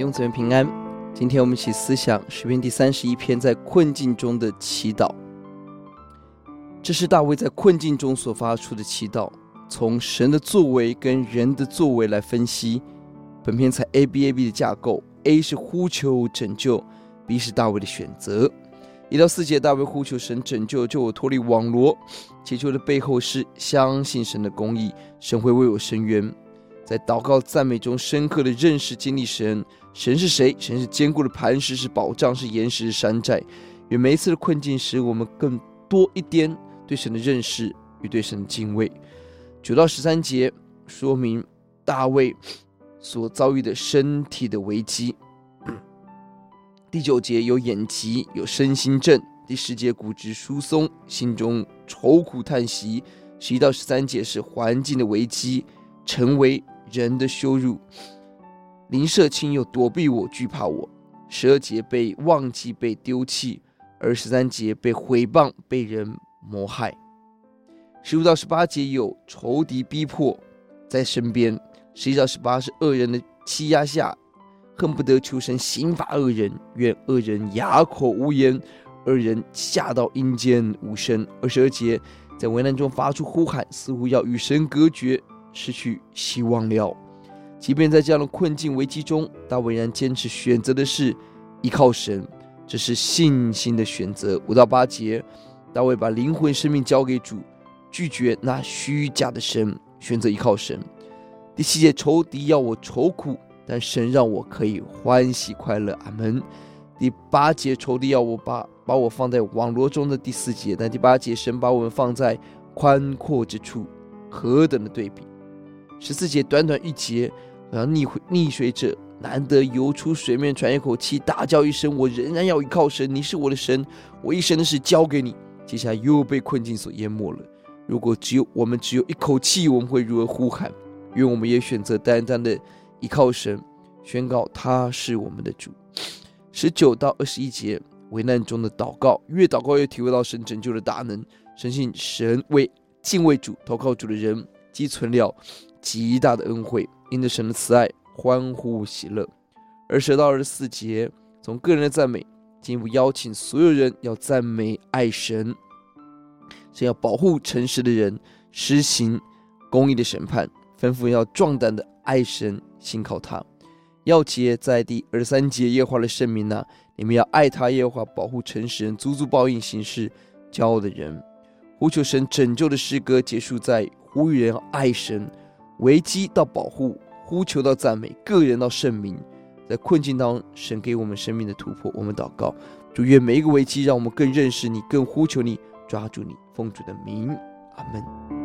兄姊妹平安。今天我们一起思想诗篇第三十一篇，在困境中的祈祷。这是大卫在困境中所发出的祈祷。从神的作为跟人的作为来分析，本篇采 A B A B 的架构：A 是呼求拯救，B 是大卫的选择。一到四节，大卫呼求神拯救，救我脱离网罗。祈求的背后是相信神的公义，神会为我伸冤。在祷告赞美中，深刻的认识经历神。神是谁？神是坚固的磐石，是保障，是岩石，是山寨。愿每一次的困境，使我们更多一点对神的认识与对神的敬畏。九到十三节说明大卫所遭遇的身体的危机。第九节有眼疾，有身心症。第十节骨质疏松，心中愁苦叹息。十一到十三节是环境的危机，成为人的羞辱。林舍卿又躲避我，惧怕我。十二节被忘记，被丢弃；而十三节被毁谤，被人谋害。十五到十八节有仇敌逼迫在身边；十一到十八是恶人的欺压下，恨不得求神刑罚恶人，愿恶人哑口无言，恶人下到阴间无声。二十二节在危难中发出呼喊，似乎要与神隔绝，失去希望了。即便在这样的困境危机中，大卫仍然坚持选择的是依靠神，这是信心的选择。五到八节，大卫把灵魂生命交给主，拒绝那虚假的神，选择依靠神。第七节，仇敌要我愁苦，但神让我可以欢喜快乐。阿门。第八节，仇敌要我把把我放在网罗中的。第四节，但第八节，神把我们放在宽阔之处，何等的对比！十四节，短短一节。然后溺溺水者难得游出水面，喘一口气，大叫一声：“我仍然要依靠神，你是我的神，我一生的事交给你。”接下来又被困境所淹没了。如果只有我们只有一口气，我们会如何呼喊？愿我们也选择单单的依靠神，宣告他是我们的主。十九到二十一节，危难中的祷告，越祷告越体会到神拯救的大能，深信神为敬畏主、投靠主的人积存了极大的恩惠。因着神的慈爱，欢呼喜乐。而十到二十四节，从个人的赞美，进一步邀请所有人要赞美爱神，神要保护诚实的人，施行公义的审判，吩咐要壮胆的爱神，信靠他。要节在第二十三节，耶和华的圣民哪，你们要爱他，耶和华保护诚实人，足足报应行事骄傲的人。呼求神拯救的诗歌结束在呼吁人爱神。危机到保护，呼求到赞美，个人到圣名，在困境当中，神给我们生命的突破。我们祷告，主愿每一个危机让我们更认识你，更呼求你，抓住你，奉主的名，阿门。